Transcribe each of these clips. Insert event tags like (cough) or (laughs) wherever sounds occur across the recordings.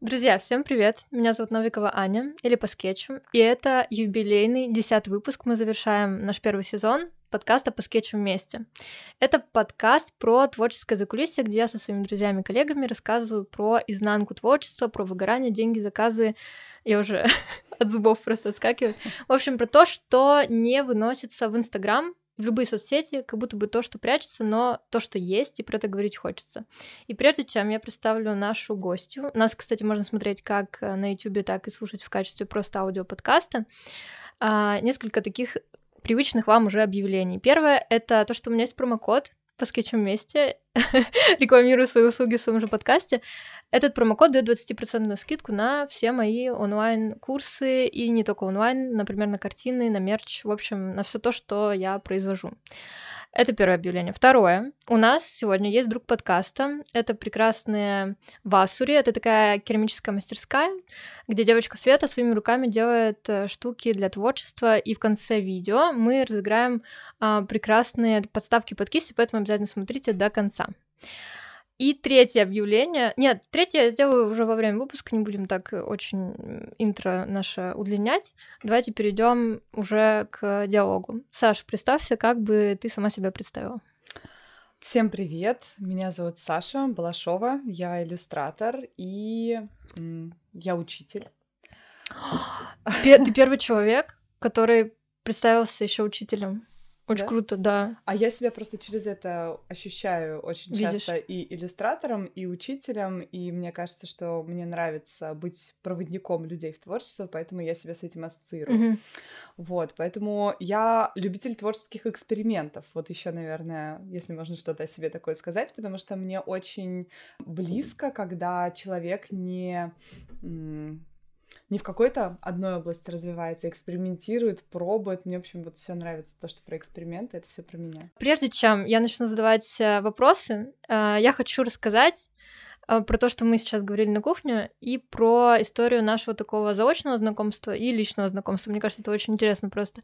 Друзья, всем привет! Меня зовут Новикова Аня, или по скетчу, и это юбилейный десятый выпуск. Мы завершаем наш первый сезон подкаста «По скетчу вместе». Это подкаст про творческое закулисье, где я со своими друзьями и коллегами рассказываю про изнанку творчества, про выгорание, деньги, заказы. Я уже (laughs) от зубов просто отскакиваю. В общем, про то, что не выносится в Инстаграм, в любые соцсети, как будто бы то, что прячется, но то, что есть, и про это говорить хочется. И прежде чем я представлю нашу гостью, нас, кстати, можно смотреть как э, на YouTube, так и слушать в качестве просто аудиоподкаста, а, несколько таких привычных вам уже объявлений. Первое — это то, что у меня есть промокод по скетчам вместе, (laughs) рекламирую свои услуги в своем же подкасте. Этот промокод дает 20% скидку на все мои онлайн-курсы, и не только онлайн, например, на картины, на мерч, в общем, на все то, что я произвожу. Это первое объявление. Второе. У нас сегодня есть друг подкаста. Это прекрасные Васури. Это такая керамическая мастерская, где девочка Света своими руками делает э, штуки для творчества. И в конце видео мы разыграем а, прекрасные подставки под кисти, поэтому обязательно смотрите до конца. И третье объявление. Нет, третье я сделаю уже во время выпуска, не будем так очень интро наше удлинять. Давайте перейдем уже к диалогу. Саша, представься, как бы ты сама себя представила. Всем привет! Меня зовут Саша Балашова, я иллюстратор и я учитель. (gasps) Ты первый человек, который представился еще учителем. Очень да? круто, да. А я себя просто через это ощущаю очень Видишь? часто и иллюстратором, и учителем, и мне кажется, что мне нравится быть проводником людей в творчество, поэтому я себя с этим ассоциирую. Угу. Вот, поэтому я любитель творческих экспериментов. Вот еще, наверное, если можно что-то о себе такое сказать, потому что мне очень близко, когда человек не не в какой-то одной области развивается, экспериментирует, пробует. Мне, в общем, вот все нравится, то, что про эксперименты, это все про меня. Прежде чем я начну задавать э, вопросы, э, я хочу рассказать про то, что мы сейчас говорили на кухне, и про историю нашего такого заочного знакомства и личного знакомства. Мне кажется, это очень интересно просто.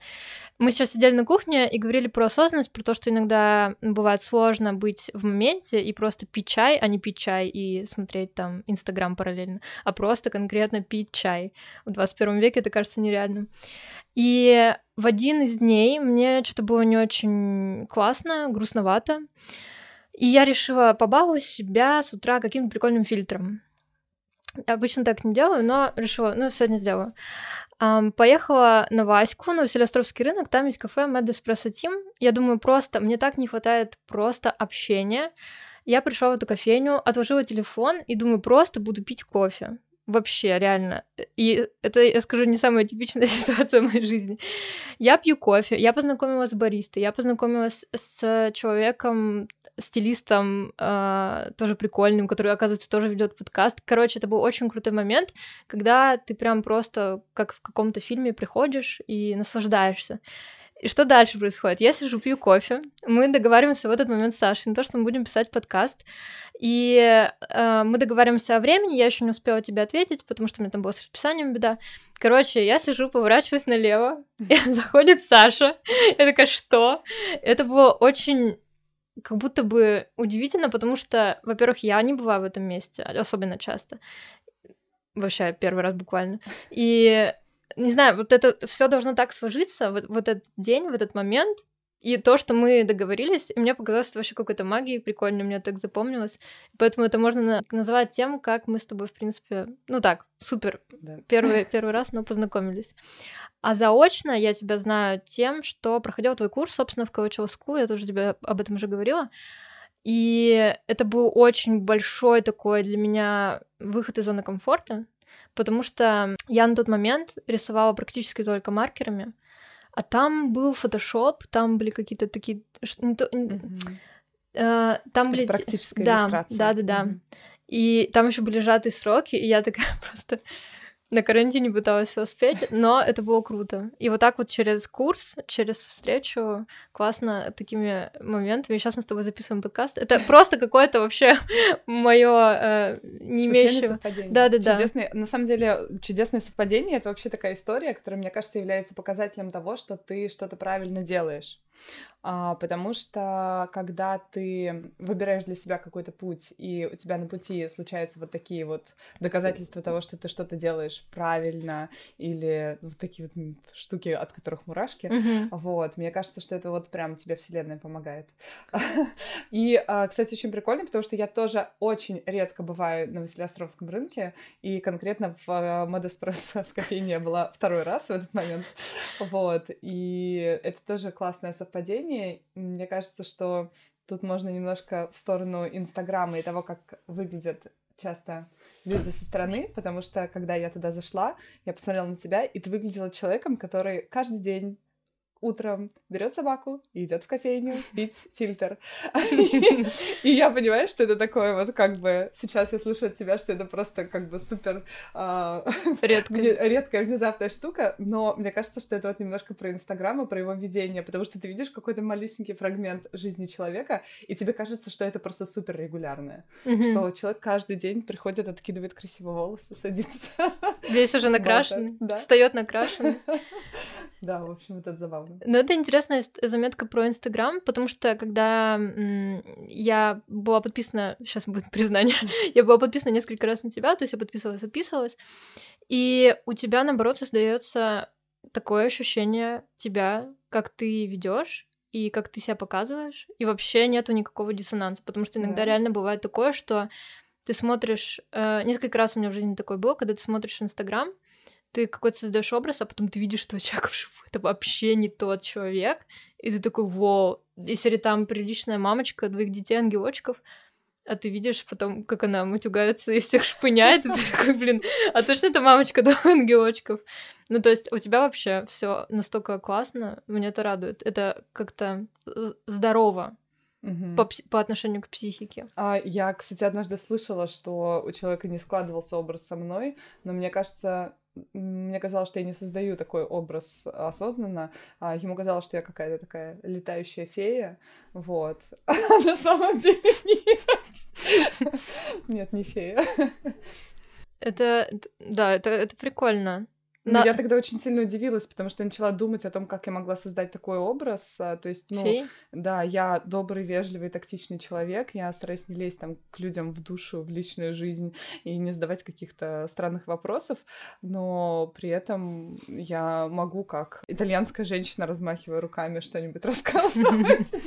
Мы сейчас сидели на кухне и говорили про осознанность, про то, что иногда бывает сложно быть в моменте и просто пить чай, а не пить чай и смотреть там Инстаграм параллельно, а просто конкретно пить чай. В 21 веке это кажется нереальным. И в один из дней мне что-то было не очень классно, грустновато. И я решила побаловать себя с утра каким-то прикольным фильтром. Обычно так не делаю, но решила, ну, сегодня сделаю. Um, поехала на Ваську, на Василиостровский рынок, там есть кафе Mad Espresso Team. Я думаю, просто, мне так не хватает просто общения. Я пришла в эту кофейню, отложила телефон и думаю, просто буду пить кофе. Вообще, реально. И это, я скажу, не самая типичная (laughs) ситуация в моей жизни. Я пью кофе, я познакомилась с баристой, я познакомилась с человеком, стилистом, э, тоже прикольным, который, оказывается, тоже ведет подкаст. Короче, это был очень крутой момент, когда ты прям просто как в каком-то фильме приходишь и наслаждаешься. И что дальше происходит? Я сижу, пью кофе, мы договариваемся в этот момент с Сашей на то, что мы будем писать подкаст, и э, мы договариваемся о времени, я еще не успела тебе ответить, потому что у меня там была с расписанием беда. Короче, я сижу, поворачиваюсь налево, и (laughs) заходит Саша, я такая, что? Это было очень как будто бы удивительно, потому что, во-первых, я не бываю в этом месте, особенно часто. Вообще, первый раз буквально. И не знаю, вот это все должно так сложиться, вот, вот этот день, в этот момент, и то, что мы договорились, и мне показалось это вообще какой-то магией прикольно, мне так запомнилось. Поэтому это можно на- называть тем, как мы с тобой, в принципе, ну так, супер, да. первый, (laughs) первый раз, но познакомились. А заочно я тебя знаю тем, что проходила твой курс, собственно, в Калачево School, я тоже тебе об этом уже говорила. И это был очень большой такой для меня выход из зоны комфорта, потому что я на тот момент рисовала практически только маркерами, а там был фотошоп, там были какие-то такие... Mm-hmm. Там были... Практическая да, иллюстрация. Да, да, да. Mm-hmm. И там еще были сжатые сроки, и я такая (laughs) просто на карантине пыталась успеть, но это было круто. И вот так вот через курс, через встречу, классно такими моментами. Сейчас мы с тобой записываем подкаст. Это просто какое-то вообще (laughs) мое э, не имеющее... совпадение. Да, да, да. Чудесное, на самом деле, чудесное совпадение это вообще такая история, которая, мне кажется, является показателем того, что ты что-то правильно делаешь. А, потому что когда ты выбираешь для себя какой-то путь, и у тебя на пути случаются вот такие вот доказательства того, что ты что-то делаешь правильно, или вот такие вот штуки, от которых мурашки, mm-hmm. вот, мне кажется, что это вот прям тебе вселенная помогает. (laughs) И, а, кстати, очень прикольно, потому что я тоже очень редко бываю на Василиостровском рынке, и конкретно в а, Модеспрессо в кофейне я была второй раз в этот момент, вот, и это тоже классное совпадение, мнение. Мне кажется, что тут можно немножко в сторону Инстаграма и того, как выглядят часто люди со стороны, потому что когда я туда зашла, я посмотрела на тебя, и ты выглядела человеком, который каждый день утром берет собаку и идет в кофейню (laughs) пить фильтр. (laughs) И я понимаю, что это такое вот как бы сейчас я слышу от тебя, что это просто как бы супер а, (laughs) редкая внезапная штука, но мне кажется, что это вот немножко про Инстаграм и про его ведение, потому что ты видишь какой-то малюсенький фрагмент жизни человека, и тебе кажется, что это просто супер регулярное, что человек каждый день приходит, откидывает красивые волосы, садится. Весь уже накрашен, встает накрашен. Да, в общем, это забавно. Ну, это интересная заметка про Инстаграм, потому что когда я была подписана, сейчас будет признание, я была подписана несколько раз на тебя, то есть я подписывалась, отписывалась, и у тебя, наоборот, создается такое ощущение тебя, как ты ведешь и как ты себя показываешь, и вообще нету никакого диссонанса, потому что иногда да. реально бывает такое, что ты смотришь, э, несколько раз у меня в жизни такое было, когда ты смотришь Инстаграм, ты какой-то создаешь образ, а потом ты видишь, что человек (laughs) вживую это вообще не тот человек, и ты такой, вау, если там приличная мамочка двоих детей ангелочков, а ты видишь потом, как она матюгается и всех шпыняет, и ты (laughs) такой, блин, а точно это мамочка двух ангелочков? Ну, то есть у тебя вообще все настолько классно, мне это радует. Это как-то здорово, Угу. По, по отношению к психике. А я, кстати, однажды слышала, что у человека не складывался образ со мной, но мне кажется, мне казалось, что я не создаю такой образ осознанно. А ему казалось, что я какая-то такая летающая фея. Вот. (laughs) А на самом деле нет. Нет, не фея. Это, да, это, это прикольно. Но... Я тогда очень сильно удивилась, потому что я начала думать о том, как я могла создать такой образ. А, то есть, ну, Фей? да, я добрый, вежливый, тактичный человек. Я стараюсь не лезть там к людям в душу, в личную жизнь и не задавать каких-то странных вопросов. Но при этом я могу, как итальянская женщина, размахивая руками, что-нибудь (laughs) рассказывать. (laughs)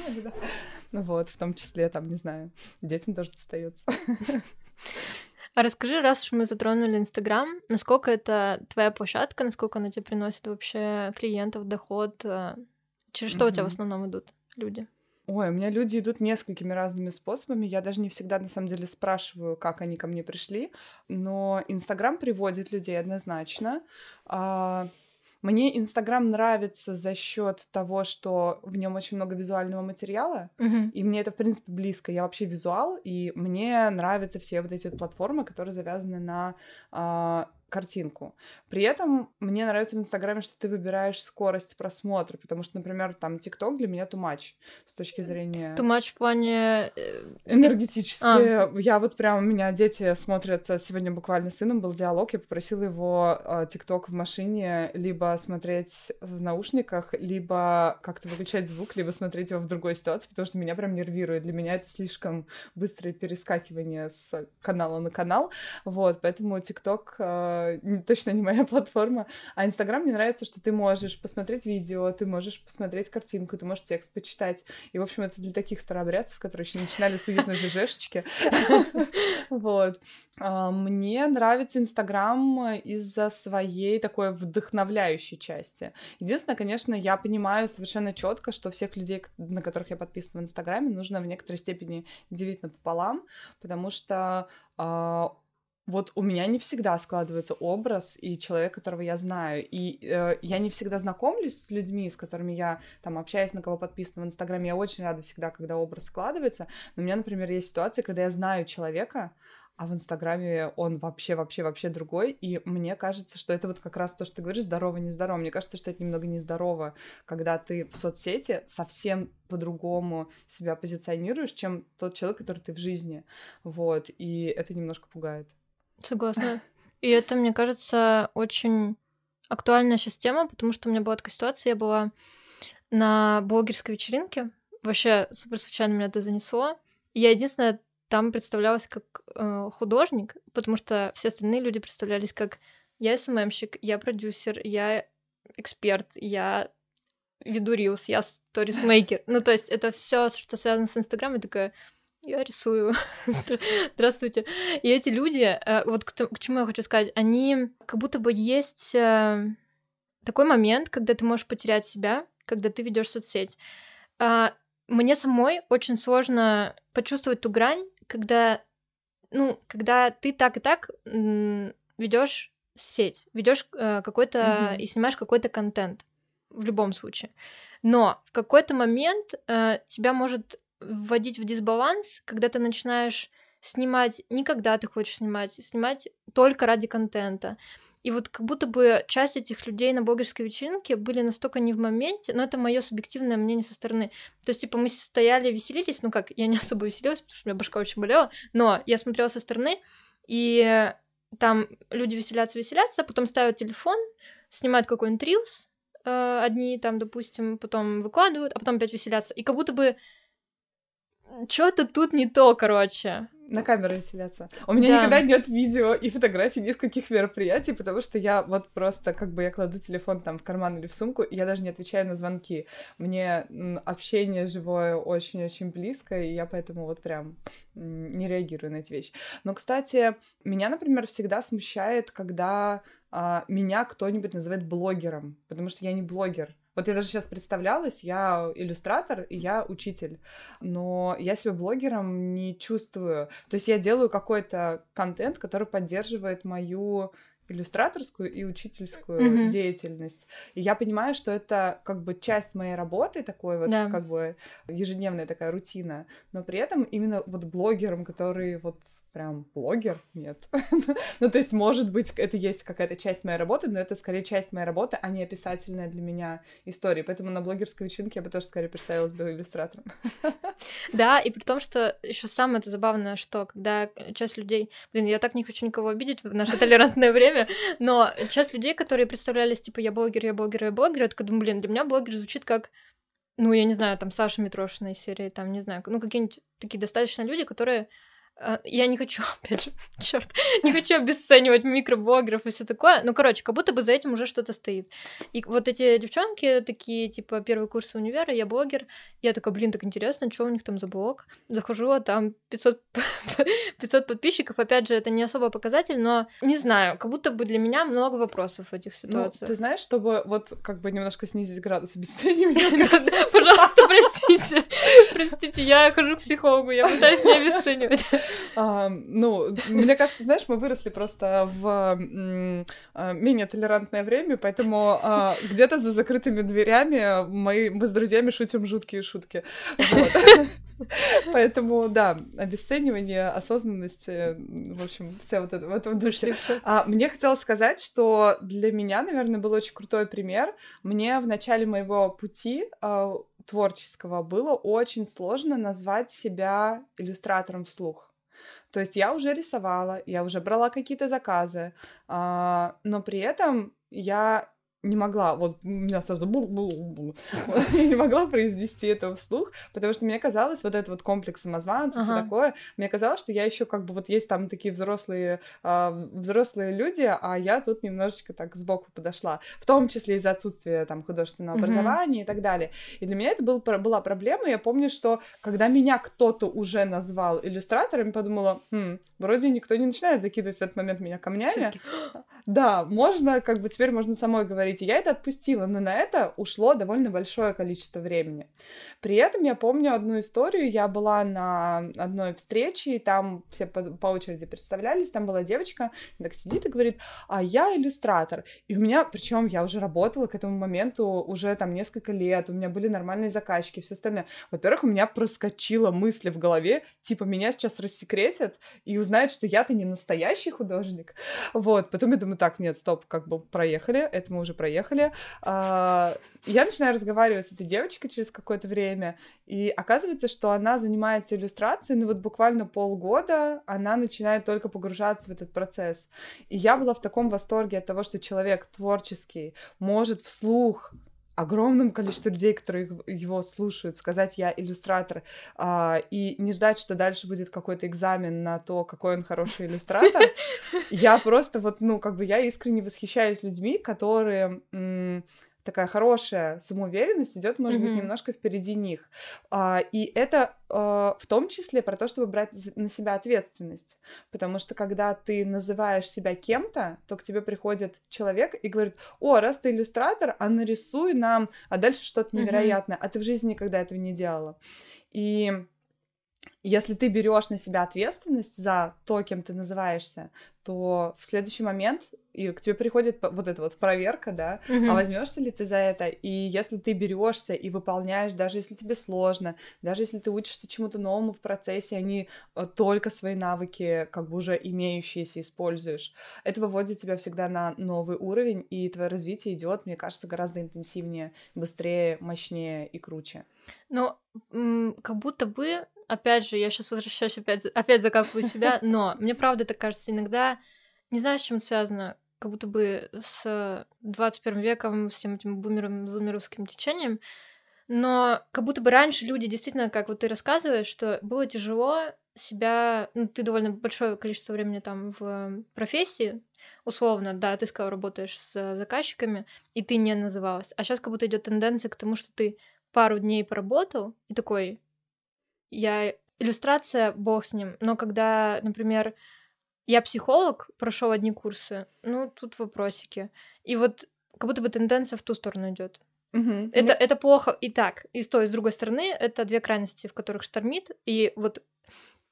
Вот, в том числе, там, не знаю, детям тоже достается. (laughs) А расскажи, раз уж мы затронули Инстаграм, насколько это твоя площадка, насколько она тебе приносит вообще клиентов, доход? Э, через что mm-hmm. у тебя в основном идут люди? Ой, у меня люди идут несколькими разными способами. Я даже не всегда, на самом деле, спрашиваю, как они ко мне пришли. Но Инстаграм приводит людей однозначно. Мне Инстаграм нравится за счет того, что в нем очень много визуального материала, uh-huh. и мне это, в принципе, близко. Я вообще визуал, и мне нравятся все вот эти вот платформы, которые завязаны на а, картинку. При этом мне нравится в Инстаграме, что ты выбираешь скорость просмотра, потому что, например, там ТикТок для меня much с точки зрения... Too much в плане... Э, Энергетически. А. Я вот прям, у меня дети смотрят, сегодня буквально с сыном был диалог, я попросила его ТикТок в машине либо смотреть в наушниках, либо как-то выключать звук, либо смотреть его в другой ситуации, потому что меня прям нервирует. Для меня это слишком быстрое перескакивание с канала на канал, вот, поэтому ТикТок а, точно не моя (laughs) платформа. А Инстаграм мне нравится, что ты можешь посмотреть видео, ты можешь посмотреть картинку, ты можешь текст почитать. И, в общем, это для таких старообрядцев, которые еще начинали с уютной ЖЖшечки. (laughs) Вот. А, мне нравится Инстаграм из-за своей такой вдохновляющей части. Единственное, конечно, я понимаю совершенно четко, что всех людей, на которых я подписана в Инстаграме, нужно в некоторой степени делить напополам, потому что а, вот у меня не всегда складывается образ и человек, которого я знаю. И э, я не всегда знакомлюсь с людьми, с которыми я там общаюсь, на кого подписана в Инстаграме. Я очень рада всегда, когда образ складывается. Но у меня, например, есть ситуация, когда я знаю человека, а в Инстаграме он вообще, вообще, вообще другой. И мне кажется, что это вот как раз то, что ты говоришь, здорово, нездорово. Мне кажется, что это немного нездорово, когда ты в соцсети совсем по-другому себя позиционируешь, чем тот человек, который ты в жизни. Вот. И это немножко пугает. Согласна. И это, мне кажется, очень актуальная сейчас тема, потому что у меня была такая ситуация, я была на блогерской вечеринке. Вообще супер случайно меня это занесло. Я единственное там представлялась как э, художник, потому что все остальные люди представлялись как я СММщик, я продюсер, я эксперт, я веду рилс, я сторисмейкер. Ну, то есть это все, что связано с Инстаграмом, я такая, я рисую. (laughs) Здравствуйте. И эти люди, э, вот к, к чему я хочу сказать, они как будто бы есть э, такой момент, когда ты можешь потерять себя, когда ты ведешь соцсеть. А, мне самой очень сложно почувствовать ту грань, когда, ну, когда ты так и так ведешь сеть, ведешь э, какой-то mm-hmm. и снимаешь какой-то контент в любом случае. Но в какой-то момент э, тебя может вводить в дисбаланс, когда ты начинаешь снимать не когда ты хочешь снимать, снимать только ради контента. И вот как будто бы часть этих людей на блогерской вечеринке были настолько не в моменте, но это мое субъективное мнение со стороны. То есть, типа, мы стояли, веселились, ну как, я не (laughs) особо веселилась, потому что у меня башка очень болела, но я смотрела со стороны, и там люди веселятся, веселятся, потом ставят телефон, снимают какой-нибудь рилс, э, одни там, допустим, потом выкладывают, а потом опять веселятся. И как будто бы что-то тут не то, короче на камеру веселяться. У меня да. никогда нет видео и фотографий нескольких мероприятий, потому что я вот просто как бы я кладу телефон там в карман или в сумку, и я даже не отвечаю на звонки. Мне общение живое очень-очень близко, и я поэтому вот прям не реагирую на эти вещи. Но, кстати, меня, например, всегда смущает, когда а, меня кто-нибудь называет блогером, потому что я не блогер. Вот я даже сейчас представлялась, я иллюстратор и я учитель, но я себя блогером не чувствую. То есть я делаю какой-то контент, который поддерживает мою иллюстраторскую и учительскую mm-hmm. деятельность. И я понимаю, что это как бы часть моей работы, такой вот да. как бы ежедневная такая рутина, но при этом именно вот блогером, который вот прям блогер, нет. (laughs) ну, то есть, может быть, это есть какая-то часть моей работы, но это скорее часть моей работы, а не описательная для меня история. Поэтому на блогерской вечеринке я бы тоже скорее представилась бы иллюстратором. (laughs) да, и при том, что еще самое это забавное, что когда часть людей... Блин, я так не хочу никого обидеть в наше толерантное время, время, но часть людей, которые представлялись, типа, я блогер, я блогер, я блогер, я такая думаю, блин, для меня блогер звучит как, ну, я не знаю, там, Саша Митрошина из серии, там, не знаю, ну, какие-нибудь такие достаточно люди, которые я не хочу, (laughs) опять же, (laughs) черт, не хочу обесценивать микроблогеров и все такое. Ну, короче, как будто бы за этим уже что-то стоит. И вот эти девчонки такие, типа, первый курс универа, я блогер. Я такая, блин, так интересно, что у них там за блог? Захожу, а там 500, 500 (laughs) подписчиков. Опять же, это не особо показатель, но не знаю, как будто бы для меня много вопросов в этих ну, ситуациях. Ну, ты знаешь, чтобы вот как бы немножко снизить градус обесценивания. Пожалуйста, простите. Простите, я хожу к психологу, я пытаюсь не обесценивать. А, ну, мне кажется, знаешь, мы выросли просто в а, менее толерантное время, поэтому а, где-то за закрытыми дверями мы, мы с друзьями шутим жуткие шутки. Вот. (laughs) Поэтому, да, обесценивание, осознанность, в общем, вся вот это в этом духе. А, мне хотелось сказать, что для меня, наверное, был очень крутой пример. Мне в начале моего пути а, творческого было очень сложно назвать себя иллюстратором вслух. То есть я уже рисовала, я уже брала какие-то заказы, а, но при этом я не могла, вот у меня сразу (laughs) я не могла произнести это вслух, потому что мне казалось, вот этот вот комплекс самозванца, ага. все такое, мне казалось, что я еще как бы вот есть там такие взрослые, э, взрослые люди, а я тут немножечко так сбоку подошла, в том числе из-за отсутствия там художественного образования и так далее. И для меня это был, была проблема, я помню, что когда меня кто-то уже назвал иллюстратором, подумала, хм, вроде никто не начинает закидывать в этот момент меня камнями. (gasps) Да, можно, как бы теперь можно самой говорить говорите, я это отпустила, но на это ушло довольно большое количество времени. При этом я помню одну историю, я была на одной встрече, и там все по, по очереди представлялись, там была девочка, так сидит и говорит, а я иллюстратор. И у меня, причем я уже работала к этому моменту уже там несколько лет, у меня были нормальные заказчики, все остальное. Во-первых, у меня проскочила мысль в голове, типа, меня сейчас рассекретят и узнают, что я-то не настоящий художник. Вот, потом я думаю, так, нет, стоп, как бы проехали, это мы уже проехали. А, я начинаю разговаривать с этой девочкой через какое-то время, и оказывается, что она занимается иллюстрацией, но вот буквально полгода она начинает только погружаться в этот процесс. И я была в таком восторге от того, что человек творческий может вслух огромному количеству людей, которые его слушают, сказать я иллюстратор, а, и не ждать, что дальше будет какой-то экзамен на то, какой он хороший иллюстратор. (laughs) Я просто вот, ну, как бы я искренне восхищаюсь людьми, которые такая хорошая самоуверенность идет, может mm-hmm. быть, немножко впереди них. А, и это а, в том числе про то, чтобы брать на себя ответственность. Потому что когда ты называешь себя кем-то, то к тебе приходит человек и говорит, о, раз ты иллюстратор, а нарисуй нам, а дальше что-то невероятное, mm-hmm. а ты в жизни никогда этого не делала. И если ты берешь на себя ответственность за то, кем ты называешься, то в следующий момент и к тебе приходит вот эта вот проверка, да, mm-hmm. а возьмешься ли ты за это? И если ты берешься и выполняешь, даже если тебе сложно, даже если ты учишься чему-то новому в процессе, а не э, только свои навыки, как бы уже имеющиеся, используешь, это выводит тебя всегда на новый уровень, и твое развитие идет, мне кажется, гораздо интенсивнее, быстрее, мощнее и круче. Ну, как будто бы опять же, я сейчас возвращаюсь, опять, опять закапываю себя, (laughs) но мне правда так кажется, иногда, не знаю, с чем связано, как будто бы с 21 веком, всем этим бумером, зумеровским течением, но как будто бы раньше люди действительно, как вот ты рассказываешь, что было тяжело себя, ну, ты довольно большое количество времени там в профессии, условно, да, ты сказал, работаешь с заказчиками, и ты не называлась. А сейчас как будто идет тенденция к тому, что ты пару дней поработал, и такой, я иллюстрация, бог с ним, но когда, например, я психолог, прошел одни курсы, ну, тут вопросики. И вот как будто бы тенденция в ту сторону идет. Угу. Это, это плохо и так, и с той, и с другой стороны, это две крайности, в которых штормит, и вот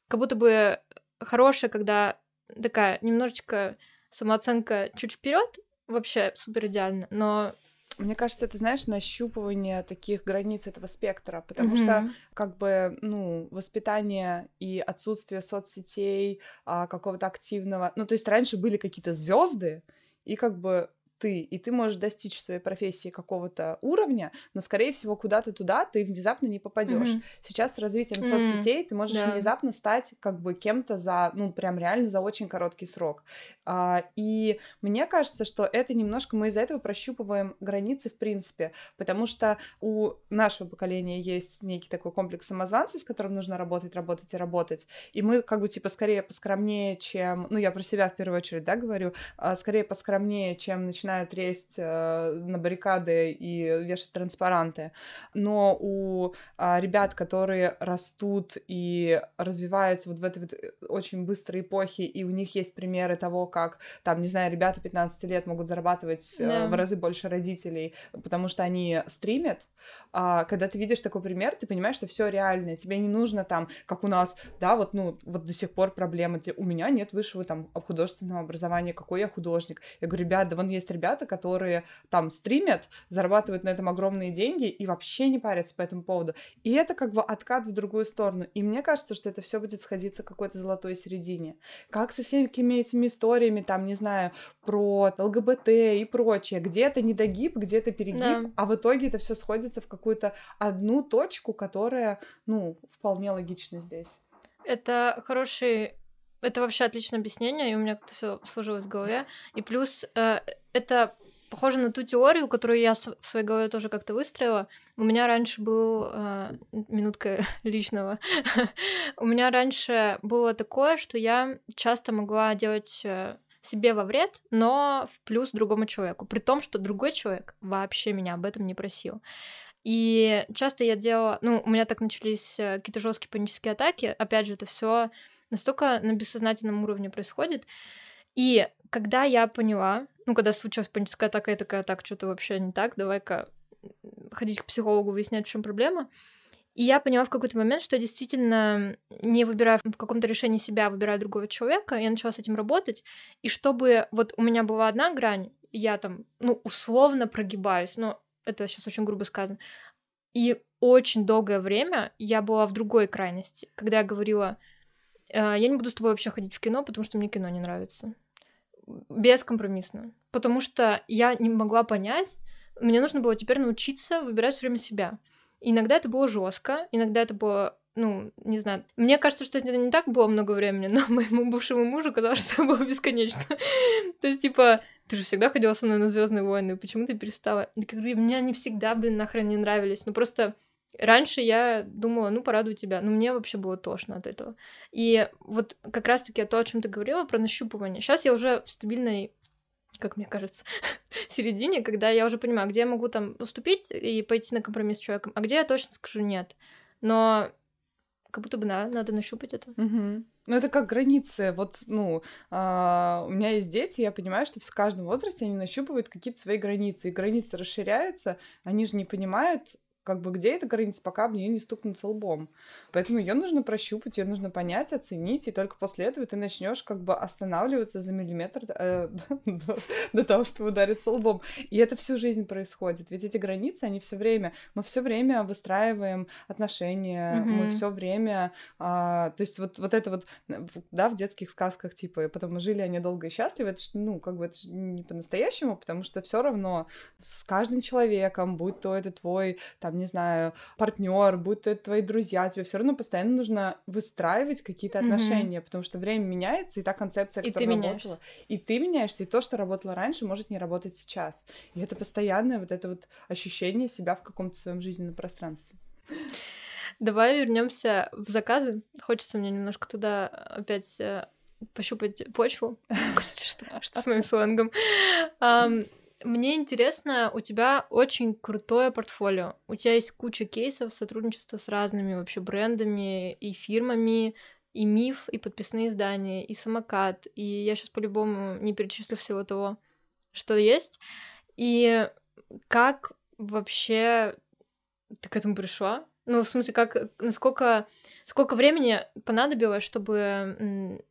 как будто бы хорошая, когда такая немножечко самооценка чуть вперед, вообще супер идеально, но мне кажется, это, знаешь, нащупывание таких границ этого спектра, потому mm-hmm. что, как бы, ну, воспитание и отсутствие соцсетей, а, какого-то активного... Ну, то есть раньше были какие-то звезды, и как бы ты, и ты можешь достичь в своей профессии какого-то уровня, но, скорее всего, куда-то туда ты внезапно не попадешь. Mm-hmm. Сейчас с развитием mm-hmm. соцсетей ты можешь yeah. внезапно стать как бы кем-то за, ну, прям реально за очень короткий срок. А, и мне кажется, что это немножко мы из-за этого прощупываем границы в принципе, потому что у нашего поколения есть некий такой комплекс самозванца, с которым нужно работать, работать и работать, и мы как бы типа скорее поскромнее, чем, ну, я про себя в первую очередь, да, говорю, а, скорее поскромнее, чем начинать начинают лезть э, на баррикады и вешать транспаранты. Но у а, ребят, которые растут и развиваются вот в этой вот э, очень быстрой эпохе, и у них есть примеры того, как, там, не знаю, ребята 15 лет могут зарабатывать э, да. в разы больше родителей, потому что они стримят. А, когда ты видишь такой пример, ты понимаешь, что все реально, тебе не нужно там, как у нас, да, вот, ну, вот до сих пор проблема, у меня нет высшего там художественного образования, какой я художник. Я говорю, ребят, да вон есть ребята, которые там стримят, зарабатывают на этом огромные деньги и вообще не парятся по этому поводу. И это как бы откат в другую сторону. И мне кажется, что это все будет сходиться к какой-то золотой середине. Как со всеми этими историями, там, не знаю, про ЛГБТ и прочее. Где-то недогиб, где-то перегиб, да. а в итоге это все сходится в какую-то одну точку, которая, ну, вполне логична здесь. Это хороший это вообще отличное объяснение, и у меня все сложилось в голове. И плюс э, это похоже на ту теорию, которую я в своей голове тоже как-то выстроила. У меня раньше был... Э, минутка (laughs) личного. У меня раньше было такое, что я часто могла делать э, себе во вред, но в плюс другому человеку. При том, что другой человек вообще меня об этом не просил. И часто я делала... Ну, у меня так начались э, какие-то жесткие панические атаки. Опять же, это все настолько на бессознательном уровне происходит. И когда я поняла, ну, когда случилась паническая атака, я такая, так, что-то вообще не так, давай-ка ходить к психологу, выяснять, в чем проблема. И я поняла в какой-то момент, что я действительно не выбираю в каком-то решении себя, а выбираю другого человека. Я начала с этим работать. И чтобы вот у меня была одна грань, я там, ну, условно прогибаюсь, но это сейчас очень грубо сказано. И очень долгое время я была в другой крайности, когда я говорила, «Э, я не буду с тобой вообще ходить в кино, потому что мне кино не нравится. Бескомпромиссно. Потому что я не могла понять, мне нужно было теперь научиться выбирать все время себя. Иногда это было жестко, иногда это было ну, не знаю. Мне кажется, что это не так было много времени, но (laughs) моему бывшему мужу казалось, что это было бесконечно. (laughs) То есть, типа, ты же всегда ходила со мной на Звездные войны, почему ты перестала? Я говорю, мне они всегда, блин, нахрен не нравились. Ну просто раньше я думала, ну, порадую тебя, но мне вообще было тошно от этого. И вот как раз-таки то, о чем ты говорила, про нащупывание. Сейчас я уже в стабильной как мне кажется, (laughs) середине, когда я уже понимаю, где я могу там уступить и пойти на компромисс с человеком, а где я точно скажу нет. Но как будто бы, да, надо нащупать это. Угу. Ну, это как границы. Вот, ну, а, у меня есть дети, я понимаю, что в каждом возрасте они нащупывают какие-то свои границы, и границы расширяются, они же не понимают, как бы где эта граница, пока в нее не стукнуться лбом. Поэтому ее нужно прощупать, ее нужно понять, оценить, и только после этого ты начнешь как бы останавливаться за миллиметр э, до, (laughs) до того, чтобы удариться лбом. И это всю жизнь происходит. Ведь эти границы, они все время, мы все время выстраиваем отношения, mm-hmm. мы все время, а, то есть вот, вот это вот, да, в детских сказках, типа, потом мы жили, они долго и счастливы, это ж, ну, как бы это не по-настоящему, потому что все равно с каждым человеком, будь то это твой, там, не знаю, партнер, будь то это твои друзья, тебе все равно постоянно нужно выстраивать какие-то отношения, mm-hmm. потому что время меняется, и та концепция, и которая ты работала, меняешься. и ты меняешься, и то, что работало раньше, может не работать сейчас. И это постоянное вот это вот ощущение себя в каком-то своем жизненном пространстве. Давай вернемся в заказы. Хочется мне немножко туда опять э, пощупать почву. (laughs) Господи, что, что с моим сленгом? Мне интересно, у тебя очень крутое портфолио. У тебя есть куча кейсов сотрудничества с разными вообще брендами и фирмами, и миф, и подписные издания, и самокат. И я сейчас по-любому не перечислю всего того, что есть. И как вообще ты к этому пришла? Ну, в смысле, как, насколько, сколько времени понадобилось, чтобы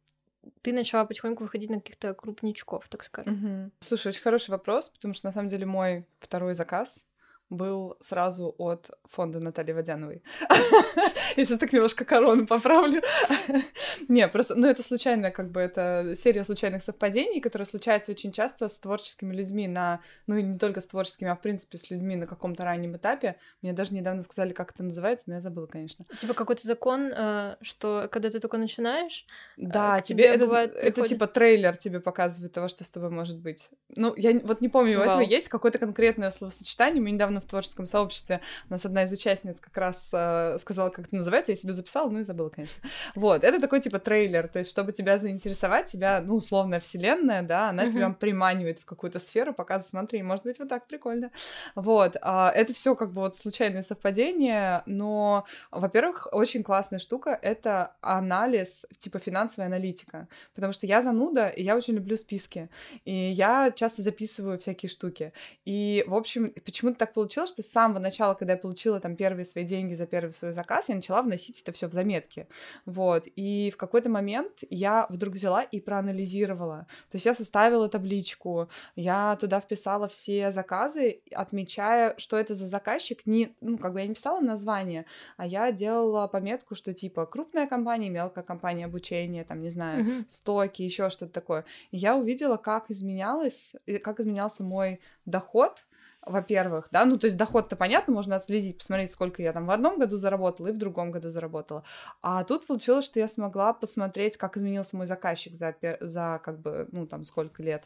ты начала потихоньку выходить на каких-то крупничков, так скажем. Угу. Слушай, очень хороший вопрос, потому что на самом деле мой второй заказ был сразу от фонда Натальи Водяновой. (laughs) Я сейчас так немножко корону поправлю. (laughs) Не, просто, ну это случайно, как бы это серия случайных совпадений, которая случается очень часто с творческими людьми на, ну и не только с творческими, а в принципе с людьми на каком-то раннем этапе. Мне даже недавно сказали, как это называется, но я забыла, конечно. Типа какой-то закон, э, что когда ты только начинаешь, э, да, тебе, это, это типа трейлер тебе показывает того, что с тобой может быть. Ну, я вот не помню, у этого есть какое-то конкретное словосочетание, мы недавно недавно в творческом сообществе у нас одна из участниц как раз э, сказала, как это называется, я себе записала, ну и забыла, конечно. Вот, это такой типа трейлер, то есть чтобы тебя заинтересовать, тебя, ну, условная вселенная, да, она uh-huh. тебя приманивает в какую-то сферу, показывает, смотри, может быть, вот так прикольно. Вот, а, это все как бы вот случайные совпадения, но, во-первых, очень классная штука — это анализ, типа финансовая аналитика, потому что я зануда, и я очень люблю списки, и я часто записываю всякие штуки, и, в общем, почему-то так получилось, получилось, что с самого начала, когда я получила там первые свои деньги за первый свой заказ, я начала вносить это все в заметки. Вот. И в какой-то момент я вдруг взяла и проанализировала. То есть я составила табличку, я туда вписала все заказы, отмечая, что это за заказчик. Не, ну, как бы я не писала название, а я делала пометку, что типа крупная компания, мелкая компания обучения, там, не знаю, mm-hmm. стоки, еще что-то такое. И я увидела, как изменялось, как изменялся мой доход во-первых, да, ну, то есть доход-то понятно, можно отследить, посмотреть, сколько я там в одном году заработала и в другом году заработала. А тут получилось, что я смогла посмотреть, как изменился мой заказчик за, за как бы, ну, там, сколько лет,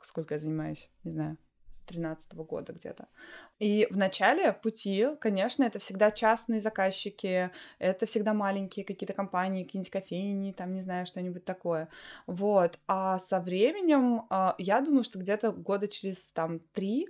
сколько я занимаюсь, не знаю, с 13 года где-то. И в начале пути, конечно, это всегда частные заказчики, это всегда маленькие какие-то компании, какие-нибудь кофейни, там, не знаю, что-нибудь такое. Вот. А со временем, а, я думаю, что где-то года через там три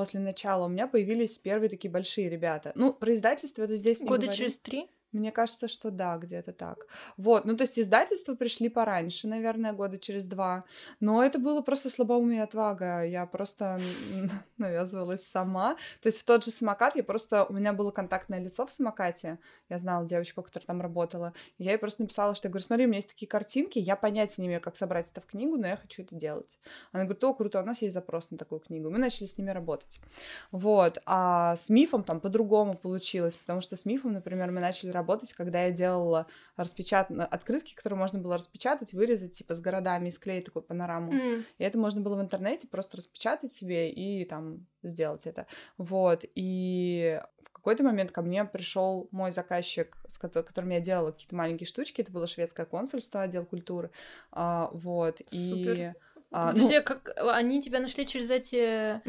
после начала у меня появились первые такие большие ребята. Ну, про издательство это здесь Года через три? Мне кажется, что да, где-то так. Вот, ну то есть издательства пришли пораньше, наверное, года через два, но это было просто слабоумие отвага, я просто (laughs) навязывалась сама. То есть в тот же самокат я просто, у меня было контактное лицо в самокате, я знала девочку, которая там работала, я ей просто написала, что я говорю, смотри, у меня есть такие картинки, я понятия не имею, как собрать это в книгу, но я хочу это делать. Она говорит, о, круто, у нас есть запрос на такую книгу. Мы начали с ними работать. Вот, а с мифом там по-другому получилось, потому что с мифом, например, мы начали работать, когда я делала распечат... открытки, которые можно было распечатать, вырезать, типа, с городами и склеить такую панораму. Mm. И это можно было в интернете просто распечатать себе и там сделать это. Вот. И в какой-то момент ко мне пришел мой заказчик, с которым я делала какие-то маленькие штучки. Это было шведское консульство, отдел культуры. А, вот. Супер. И А, Подожди, ну... как они тебя нашли через эти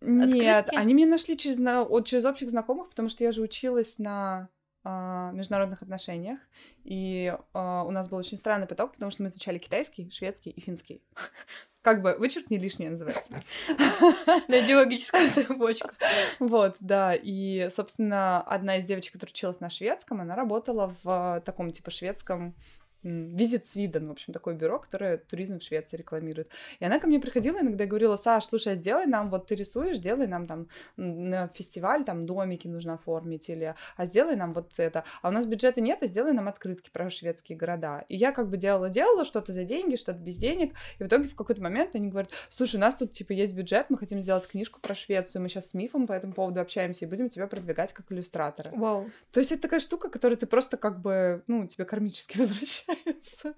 Нет, они меня нашли через, через общих знакомых, потому что я же училась на а, международных отношениях, и а, у нас был очень странный поток, потому что мы изучали китайский, шведский и финский. (laughs) Как бы вычеркни лишнее называется. (laughs) Найди логическую цепочку. Вот, да. И, собственно, одна из девочек, которая училась на шведском, она работала в таком, типа, шведском Визит Свиден, в общем, такое бюро, которое туризм в Швеции рекламирует. И она ко мне приходила иногда и говорила, Саш, слушай, а сделай нам, вот ты рисуешь, сделай нам там на фестиваль, там домики нужно оформить, или, а сделай нам вот это. А у нас бюджета нет, а сделай нам открытки про шведские города. И я как бы делала-делала что-то за деньги, что-то без денег, и в итоге в какой-то момент они говорят, слушай, у нас тут, типа, есть бюджет, мы хотим сделать книжку про Швецию, мы сейчас с Мифом по этому поводу общаемся и будем тебя продвигать как иллюстратора. Вау. То есть это такая штука, которую ты просто как бы, ну, тебе кармически (laughs) возвращаешь нравится.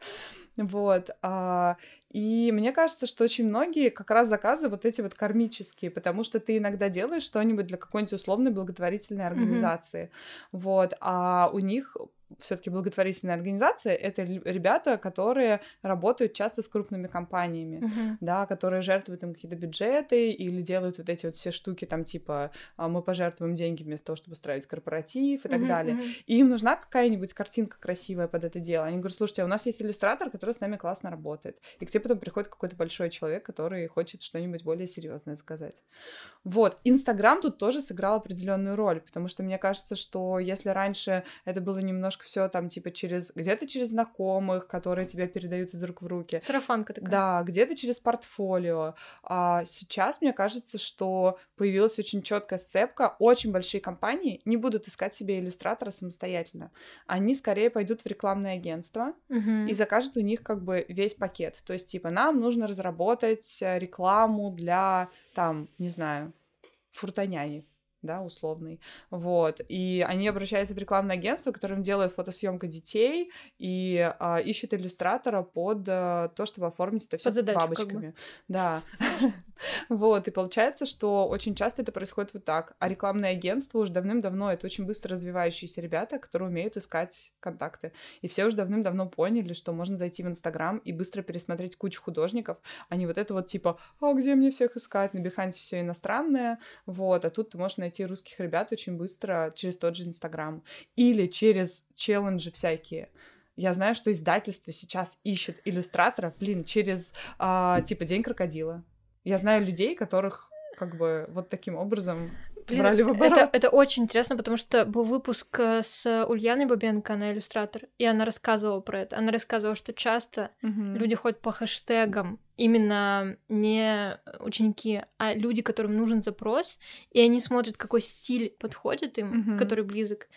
Вот. А, и мне кажется, что очень многие как раз заказы вот эти вот кармические, потому что ты иногда делаешь что-нибудь для какой-нибудь условной благотворительной организации. Mm-hmm. Вот. А у них все-таки благотворительная организация это ребята, которые работают часто с крупными компаниями, uh-huh. да, которые жертвуют им какие-то бюджеты или делают вот эти вот все штуки, там типа а, мы пожертвуем деньги вместо того, чтобы устраивать корпоратив и так uh-huh, далее. Uh-huh. И им нужна какая-нибудь картинка красивая под это дело. Они говорят, слушайте, а у нас есть иллюстратор, который с нами классно работает. И к тебе потом приходит какой-то большой человек, который хочет что-нибудь более серьезное заказать. Вот. Инстаграм тут тоже сыграл определенную роль, потому что мне кажется, что если раньше это было немножко все там типа через где-то через знакомых, которые тебя передают из рук в руки. Сарафанка такая. Да, где-то через портфолио. А сейчас мне кажется, что появилась очень четкая сцепка. Очень большие компании не будут искать себе иллюстратора самостоятельно. Они скорее пойдут в рекламное агентство угу. и закажут у них как бы весь пакет. То есть типа нам нужно разработать э, рекламу для там, не знаю, фуртоняне, да, условный, вот, и они обращаются в рекламное агентство, которым делают фотосъемка детей и а, ищут иллюстратора под а, то, чтобы оформить это все бабочками, как бы. да, (laughs) (laughs) Вот, и получается, что очень часто это происходит вот так. А рекламное агентство уже давным-давно это очень быстро развивающиеся ребята, которые умеют искать контакты. И все уже давным-давно поняли, что можно зайти в Инстаграм и быстро пересмотреть кучу художников, а не вот это вот типа, а где мне всех искать? На Behance все иностранное. Вот, а тут ты можешь найти русских ребят очень быстро через тот же Инстаграм. Или через челленджи всякие. Я знаю, что издательство сейчас ищет иллюстратора, блин, через а, типа День крокодила. Я знаю людей, которых как бы вот таким образом Блин, брали в оборот. Это, это очень интересно, потому что был выпуск э, с Ульяной Бабенко, она иллюстратор, и она рассказывала про это. Она рассказывала, что часто угу. люди ходят по хэштегам, именно не ученики, а люди, которым нужен запрос, и они смотрят, какой стиль подходит им, угу. который близок.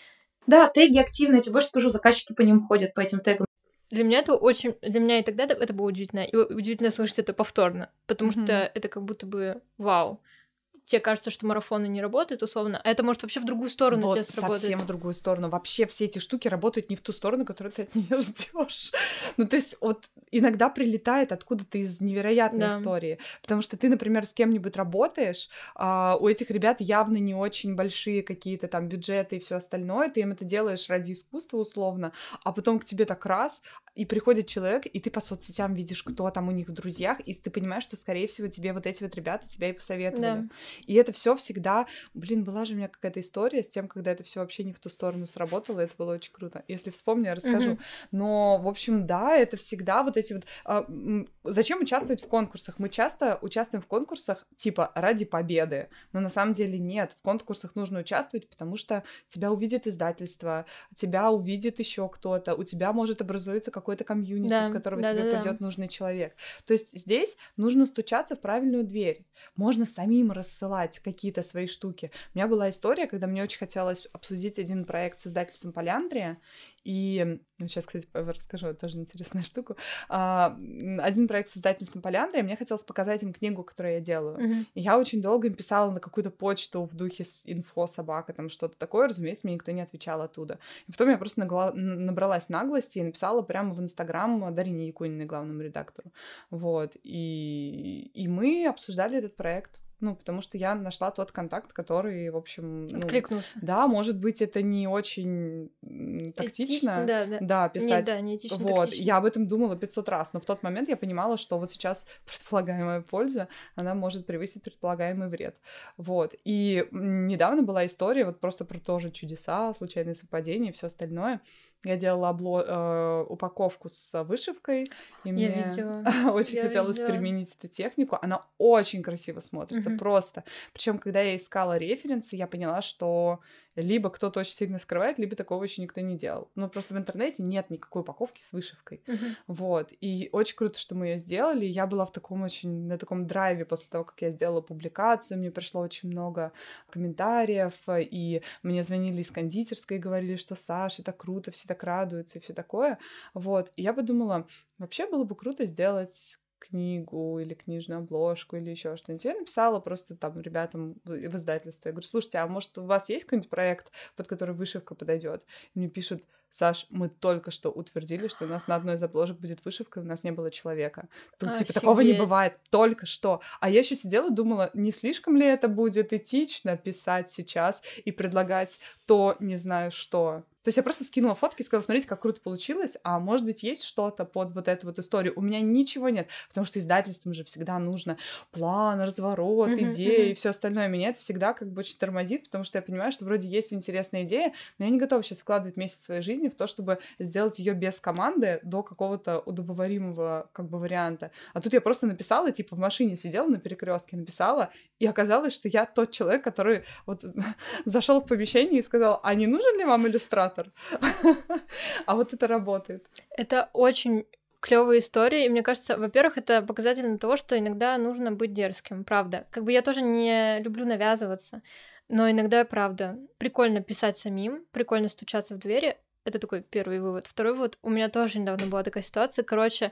Да, теги активные, я тебе больше скажу, заказчики по ним ходят, по этим тегам. Для меня это очень... Для меня и тогда это было удивительно. И удивительно слышать это повторно. Потому mm-hmm. что это как будто бы вау тебе кажется, что марафоны не работают, условно, а это может вообще в другую сторону вот, тебе сработать. совсем в другую сторону. Вообще все эти штуки работают не в ту сторону, которую ты от нее (laughs) ждешь. ну, то есть вот иногда прилетает откуда-то из невероятной да. истории. Потому что ты, например, с кем-нибудь работаешь, а у этих ребят явно не очень большие какие-то там бюджеты и все остальное, ты им это делаешь ради искусства условно, а потом к тебе так раз, и приходит человек, и ты по соцсетям видишь, кто там у них в друзьях, и ты понимаешь, что, скорее всего, тебе вот эти вот ребята тебя и посоветовали. Да. И это все всегда, блин, была же у меня какая-то история с тем, когда это все вообще не в ту сторону сработало, это было очень круто. Если вспомню, я расскажу. Mm-hmm. Но, в общем, да, это всегда вот эти вот... А, зачем участвовать в конкурсах? Мы часто участвуем в конкурсах типа ради победы, но на самом деле нет. В конкурсах нужно участвовать, потому что тебя увидит издательство, тебя увидит еще кто-то, у тебя может образуется какой-то комьюнити, да, с которого да, тебе да, придет да. нужный человек. То есть здесь нужно стучаться в правильную дверь. Можно самим рассылать какие-то свои штуки. У меня была история, когда мне очень хотелось обсудить один проект с издательством Поляндрия, и ну, сейчас, кстати, расскажу тоже интересную штуку. А, один проект с издательством Поляндрия, мне хотелось показать им книгу, которую я делаю. Uh-huh. И я очень долго им писала на какую-то почту в духе инфо собака, там что-то такое, разумеется, мне никто не отвечал оттуда. И потом я просто нагла... набралась наглости и написала прямо в Инстаграм Дарине Якуниной, главному редактору. Вот. И... и мы обсуждали этот проект Ну, потому что я нашла тот контакт, который, в общем... Ну, Откликнулся. Да, может быть, это не очень тактично. да, да. Да, писать. Нет, да, не этично, Вот, тактично. я об этом думала 500 раз, но в тот момент я понимала, что вот сейчас (laughs) предполагаемая польза, она может превысить предполагаемый вред. Вот, и недавно была история вот просто про тоже чудеса, случайные совпадения и все остальное. Я делала обло... э, упаковку с вышивкой, и Я мне видела. (laughs) очень Я хотелось видела. применить эту технику. Она очень красиво смотрится, Мгм. просто. Причем, когда я искала референсы, я поняла, что либо кто-то очень сильно скрывает, либо такого еще никто не делал. Ну, просто в интернете нет никакой упаковки с вышивкой. Мгм. Вот. И очень круто, что мы ее сделали. Я была в таком очень, на таком драйве после того, как я сделала публикацию. Мне пришло очень много комментариев, и мне звонили из кондитерской и говорили, что Саша, это круто, все так радуются и все такое. Вот. И я подумала, вообще было бы круто сделать книгу или книжную обложку или еще что-нибудь. Я написала просто там ребятам в издательство. Я говорю, слушайте, а может у вас есть какой-нибудь проект, под который вышивка подойдет? И мне пишут, Саш, мы только что утвердили, что у нас на одной из обложек будет вышивка, и у нас не было человека. Тут, типа, такого не Офигеть. бывает. Только что. А я еще сидела, думала, не слишком ли это будет этично писать сейчас и предлагать то, не знаю что. То есть я просто скинула фотки и сказала, смотрите, как круто получилось, а может быть есть что-то под вот эту вот историю. У меня ничего нет, потому что издательствам же всегда нужно план, разворот, идеи мгм. и все остальное. Меня это всегда как бы очень тормозит, потому что я понимаю, что вроде есть интересная идея, но я не готова сейчас вкладывать месяц своей жизни в то, чтобы сделать ее без команды до какого-то удобоваримого как бы варианта. А тут я просто написала, типа в машине сидела на перекрестке, написала, и оказалось, что я тот человек, который вот (laughs) зашел в помещение и сказал, а не нужен ли вам иллюстратор? (laughs) А вот это работает. Это очень клевая история, и мне кажется, во-первых, это показательно того, что иногда нужно быть дерзким, правда. Как бы я тоже не люблю навязываться, но иногда, правда, прикольно писать самим, прикольно стучаться в двери. Это такой первый вывод. Второй вывод, у меня тоже недавно была такая ситуация, короче,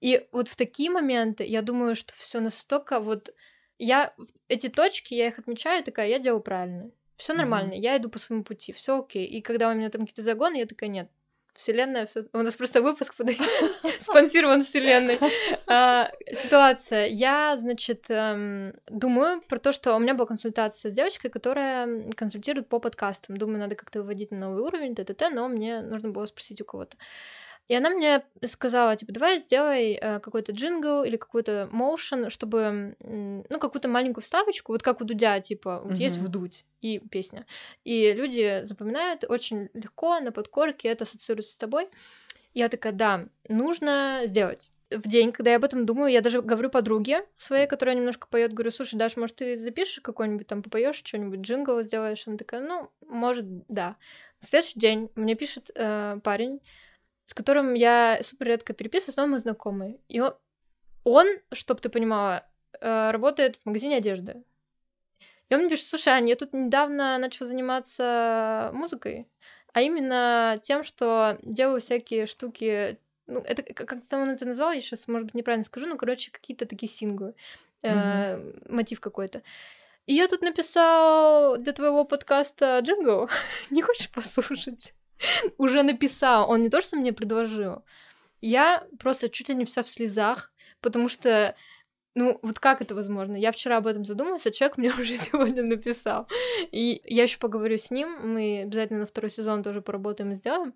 и вот в такие моменты я думаю, что все настолько вот я эти точки, я их отмечаю, такая, я делаю правильно. Все нормально, я иду по своему пути, все окей. И когда у меня там какие-то загоны, я такая, нет, Вселенная, всё- у нас просто выпуск под- (laughs) спонсирован Вселенной. А, Ситуация. Я, значит, эм, думаю про то, что у меня была консультация с девочкой, которая консультирует по подкастам. Думаю, надо как-то выводить на новый уровень, т.т., но мне нужно было спросить у кого-то. И она мне сказала, типа, давай сделай э, какой-то джингл или какой-то моушен, чтобы, ну, какую-то маленькую вставочку, вот как у Дудя, типа, вот есть Мгм. вдуть и песня. И люди запоминают очень легко, на подкорке это ассоциируется с тобой. Я такая, да, нужно сделать. В день, когда я об этом думаю, я даже говорю подруге своей, которая немножко поет, говорю, слушай, Даш, может, ты запишешь какой-нибудь там, попоешь что-нибудь, джингл сделаешь? Она такая, ну, может, да. На следующий день мне пишет э, парень, с которым я супер редко переписываюсь, но мы знакомы. И он, он чтобы ты понимала, э, работает в магазине одежды. И он мне пишет, слушай, Аня, я тут недавно начал заниматься музыкой, а именно тем, что делаю всякие штуки, ну, это как там он это назвал, я сейчас, может быть, неправильно скажу, но, короче, какие-то такие синглы, э, мотив какой-то. И я тут написал для твоего подкаста джингл. (laughs) Не хочешь послушать? (laughs) Уже написал. Он не то, что мне предложил. Я просто чуть ли не вся в слезах, потому что ну, вот как это возможно? Я вчера об этом задумалась, а человек (laughs) мне уже сегодня написал. И я еще поговорю с ним, мы обязательно на второй сезон тоже поработаем и сделаем.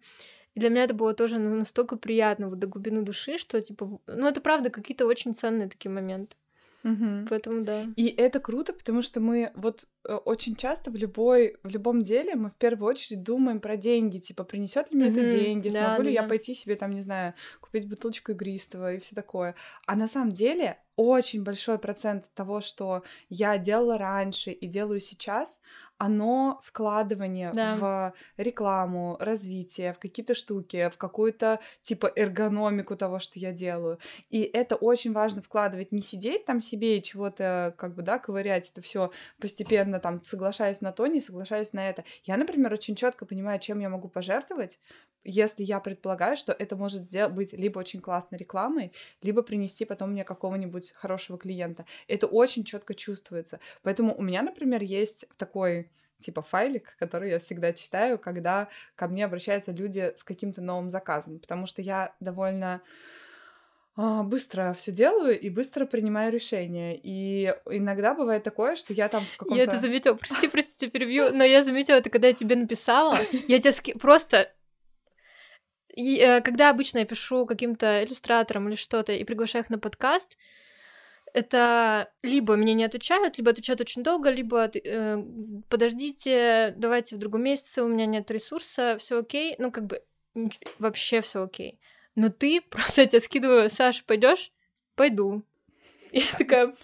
И для меня это было тоже ну, настолько приятно, вот до глубины души, что, типа, ну, это правда какие-то очень ценные такие моменты. Мгм. Поэтому да. И это круто, потому что мы вот э, очень часто в любой в любом деле мы в первую очередь думаем про деньги, типа принесет ли мне это Мгм. деньги, Да, смогу ли да, я да. пойти себе там не знаю купить бутылочку игристого и все такое. А на самом деле очень большой процент того, что я делала раньше и делаю сейчас, оно вкладывание Да. в рекламу, развитие, в какие-то штуки, в какую-то типа эргономику того, что я делаю. И это очень важно вкладывать, не сидеть там себе и чего-то как бы, да, ковырять это все постепенно там соглашаюсь на то, не соглашаюсь на это. Я, например, очень четко понимаю, чем я могу пожертвовать, если я предполагаю, что это может сделать, быть либо очень классной рекламой, либо принести потом мне какого-нибудь хорошего клиента. Это очень четко чувствуется. Поэтому у меня, например, есть такой типа файлик, который я всегда читаю, когда ко мне обращаются люди с каким-то новым заказом, потому что я довольно а, быстро все делаю и быстро принимаю решения. И иногда бывает такое, что я там в каком-то... Я это заметила, прости, прости, перебью, но я заметила это, когда я тебе написала, я тебе ски... просто... И, э, когда обычно я пишу каким-то иллюстраторам или что-то и приглашаю их на подкаст, это либо мне не отвечают, либо отвечают очень долго, либо э, подождите, давайте в другом месяце, у меня нет ресурса, все окей, ну как бы вообще все окей но ты (laughs) просто я тебе скидываю, Саша, пойдешь? Пойду. (laughs) И я такая,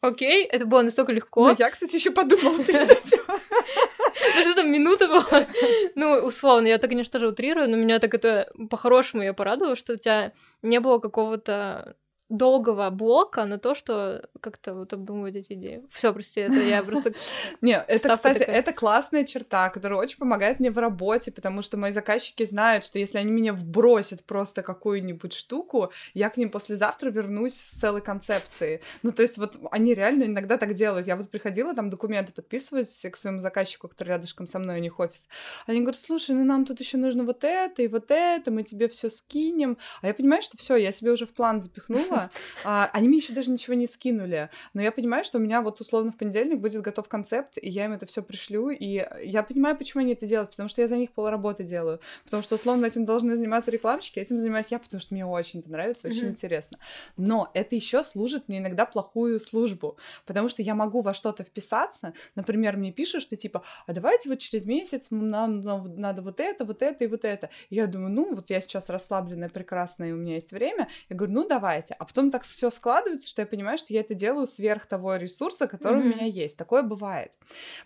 окей, это было настолько легко. Ну, я, кстати, еще подумала Ну, (laughs) что там минута была? Ну, условно, я так, конечно, тоже утрирую, но меня так это по-хорошему я порадовала, что у тебя не было какого-то долгого блока на то, что как-то вот обдумывать эти идеи. Все, прости, это я просто... (laughs) Не, это, кстати, это классная черта, которая очень помогает мне в работе, потому что мои заказчики знают, что если они меня вбросят просто какую-нибудь штуку, я к ним послезавтра вернусь с целой концепцией. Ну, то есть вот они реально иногда так делают. Я вот приходила там документы подписывать к своему заказчику, который рядышком со мной, у них офис. Они говорят, слушай, ну нам тут еще нужно вот это и вот это, мы тебе все скинем. А я понимаю, что все, я себе уже в план запихнула, скинула. А, они мне еще даже ничего не скинули. Но я понимаю, что у меня вот условно в понедельник будет готов концепт, и я им это все пришлю. И я понимаю, почему они это делают, потому что я за них полработы делаю. Потому что условно этим должны заниматься рекламщики, этим занимаюсь я, потому что мне очень это нравится, очень mm-hmm. интересно. Но это еще служит мне иногда плохую службу, потому что я могу во что-то вписаться. Например, мне пишут, что типа, а давайте вот через месяц нам надо вот это, вот это и вот это. И я думаю, ну вот я сейчас расслабленная, прекрасная, и у меня есть время. Я говорю, ну давайте. А потом так все складывается, что я понимаю, что я это делаю сверх того ресурса, который mm-hmm. у меня есть. Такое бывает.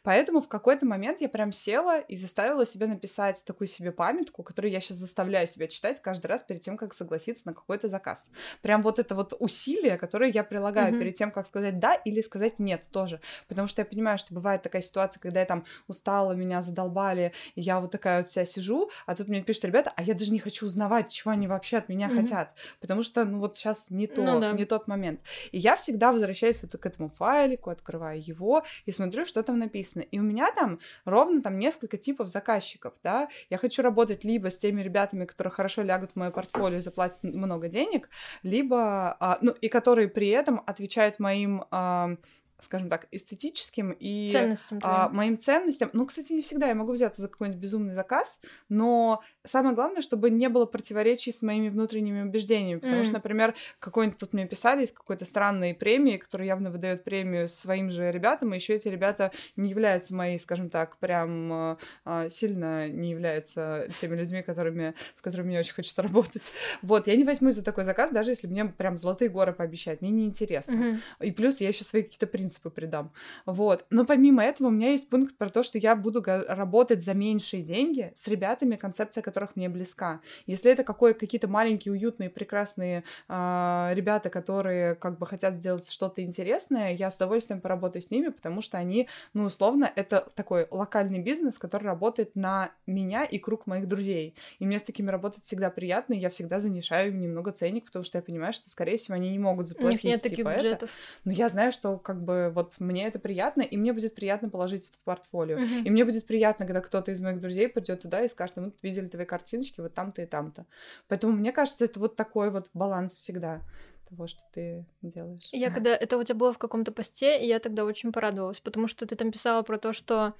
Поэтому в какой-то момент я прям села и заставила себя написать такую себе памятку, которую я сейчас заставляю себя читать каждый раз перед тем, как согласиться на какой-то заказ. Прям вот это вот усилие, которое я прилагаю mm-hmm. перед тем, как сказать да или сказать нет тоже. Потому что я понимаю, что бывает такая ситуация, когда я там устала, меня задолбали, и я вот такая вот вся сижу, а тут мне пишут ребята, а я даже не хочу узнавать, чего они вообще от меня mm-hmm. хотят. Потому что, ну вот сейчас не то, ну, да. не тот момент. И я всегда возвращаюсь вот к этому файлику, открываю его и смотрю, что там написано. И у меня там ровно там несколько типов заказчиков, да. Я хочу работать либо с теми ребятами, которые хорошо лягут в мое портфолио и заплатят много денег, либо, а, ну, и которые при этом отвечают моим а, скажем так, эстетическим и ценностям а, моим ценностям. Ну, кстати, не всегда я могу взяться за какой-нибудь безумный заказ, но самое главное, чтобы не было противоречий с моими внутренними убеждениями. Потому mm. что, например, какой-нибудь тут мне писали из какой-то странной премии, которая явно выдает премию своим же ребятам, и еще эти ребята не являются мои, скажем так, прям а, а, сильно не являются теми людьми, которыми, с которыми мне очень хочется работать. Вот, я не возьмусь за такой заказ, даже если мне прям золотые горы пообещать, мне неинтересно. Mm-hmm. И плюс я еще свои какие-то принципы принципы придам. Вот. Но помимо этого у меня есть пункт про то, что я буду работать за меньшие деньги с ребятами, концепция которых мне близка. Если это какой, какие-то маленькие, уютные, прекрасные э, ребята, которые как бы хотят сделать что-то интересное, я с удовольствием поработаю с ними, потому что они, ну, условно, это такой локальный бизнес, который работает на меня и круг моих друзей. И мне с такими работать всегда приятно, и я всегда занижаю им немного ценник, потому что я понимаю, что, скорее всего, они не могут заплатить. У них нет типа таких бюджетов. Это. Но я знаю, что как бы вот мне это приятно, и мне будет приятно положить это в портфолио. Uh-huh. И мне будет приятно, когда кто-то из моих друзей придет туда и скажет, ну, видели твои картиночки вот там-то и там-то. Поэтому мне кажется, это вот такой вот баланс всегда того, что ты делаешь. Я когда это у тебя было в каком-то посте, я тогда очень порадовалась, потому что ты там писала про то, что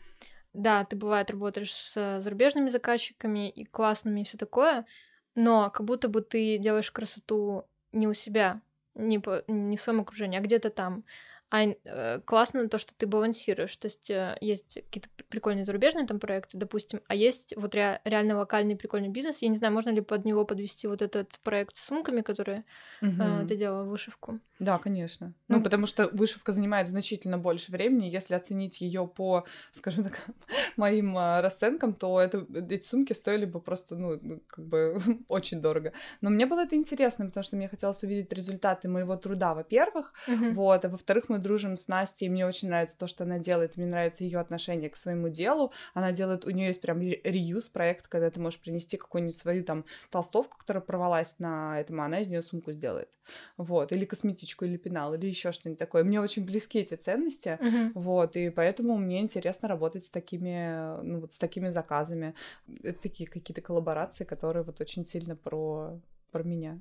да, ты бывает работаешь с зарубежными заказчиками и классными и все такое, но как будто бы ты делаешь красоту не у себя, не, по, не в своем окружении, а где-то там. А э, классно то, что ты балансируешь. То есть э, есть какие-то прикольные зарубежные там проекты, допустим, а есть вот ре- реально локальный прикольный бизнес. Я не знаю, можно ли под него подвести вот этот проект с сумками, которые угу. э, ты делала вышивку. Да, конечно. Ну, ну, потому что вышивка занимает значительно больше времени. Если оценить ее по, скажем так, (laughs) моим э, расценкам, то это, эти сумки стоили бы просто, ну, ну как бы (laughs) очень дорого. Но мне было это интересно, потому что мне хотелось увидеть результаты моего труда, во-первых, угу. вот, а во-вторых, мы дружим с Настей, и мне очень нравится то, что она делает, мне нравится ее отношение к своему делу. Она делает, у нее есть прям реюз проект, когда ты можешь принести какую-нибудь свою там толстовку, которая порвалась на этом, а она из нее сумку сделает. Вот, или косметичку, или пенал, или еще что-нибудь такое. Мне очень близки эти ценности, uh-huh. вот, и поэтому мне интересно работать с такими, ну вот с такими заказами. Это такие какие-то коллаборации, которые вот очень сильно про про меня.